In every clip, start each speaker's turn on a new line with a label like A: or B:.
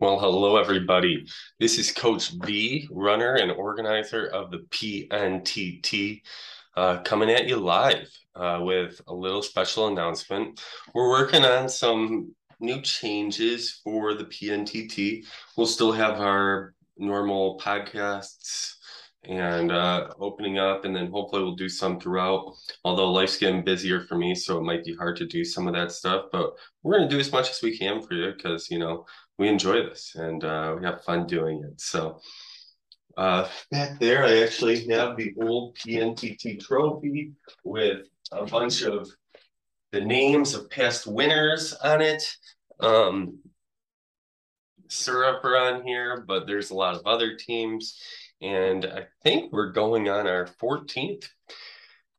A: Well, hello, everybody. This is Coach B, runner and organizer of the PNTT, uh, coming at you live uh, with a little special announcement. We're working on some new changes for the PNTT. We'll still have our normal podcasts and uh, opening up, and then hopefully we'll do some throughout. Although life's getting busier for me, so it might be hard to do some of that stuff, but we're going to do as much as we can for you because, you know, we enjoy this and uh, we have fun doing it. So uh, back there, I actually have the old PNTT trophy with a bunch of the names of past winners on it. Um, Syrup are on here, but there's a lot of other teams. And I think we're going on our 14th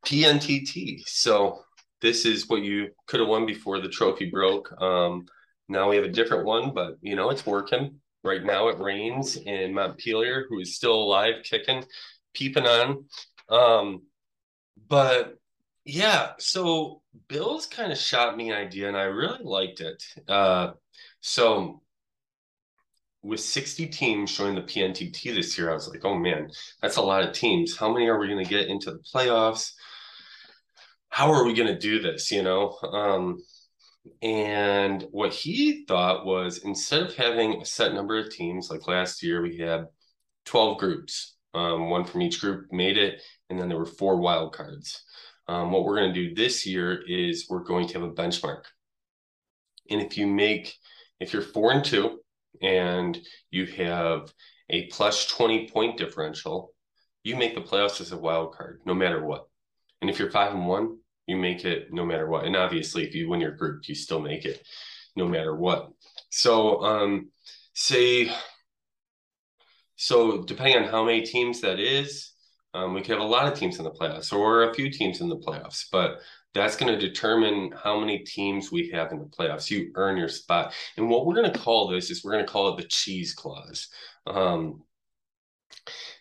A: PNTT. So this is what you could have won before the trophy broke. Um, now we have a different one, but you know, it's working. Right now it rains in Montpelier, who is still alive, kicking, peeping on. Um, but yeah, so Bill's kind of shot me an idea and I really liked it. Uh, so with 60 teams showing the PNTT this year, I was like, oh man, that's a lot of teams. How many are we going to get into the playoffs? How are we going to do this? You know, um, and what he thought was instead of having a set number of teams, like last year, we had 12 groups, um, one from each group made it, and then there were four wild cards. Um, what we're going to do this year is we're going to have a benchmark. And if you make, if you're four and two and you have a plus 20 point differential, you make the playoffs as a wild card, no matter what. And if you're five and one, you make it no matter what. And obviously, if you win your group, you still make it no matter what. So, um, say, so depending on how many teams that is, um, we could have a lot of teams in the playoffs or a few teams in the playoffs, but that's going to determine how many teams we have in the playoffs. You earn your spot. And what we're going to call this is we're going to call it the cheese clause. Um,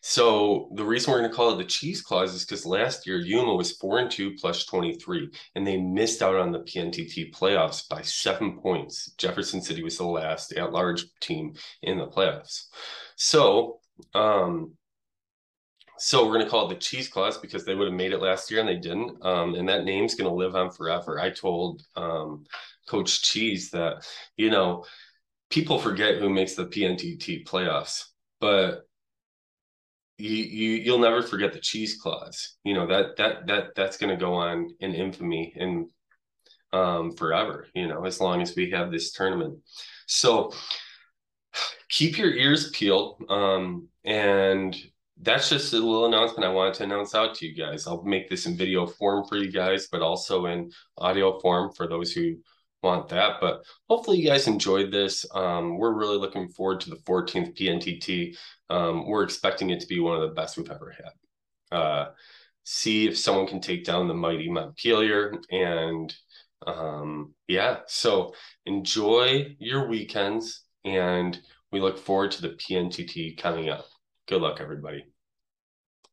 A: so the reason we're going to call it the cheese clause is because last year Yuma was four and two plus 23, and they missed out on the PNTT playoffs by seven points. Jefferson City was the last at-large team in the playoffs. So, um, so we're going to call it the cheese clause because they would have made it last year and they didn't. Um, and that name's going to live on forever. I told um, Coach Cheese that, you know, people forget who makes the PNTT playoffs, but you, you you'll never forget the cheese clause. You know that that that that's going to go on in infamy and um, forever. You know, as long as we have this tournament. So keep your ears peeled. Um, and that's just a little announcement I wanted to announce out to you guys. I'll make this in video form for you guys, but also in audio form for those who want that. But hopefully you guys enjoyed this. Um, we're really looking forward to the 14th PNTT. Um, we're expecting it to be one of the best we've ever had. Uh, see if someone can take down the mighty Montpelier. And um, yeah, so enjoy your weekends. And we look forward to the PNTT coming up. Good luck, everybody.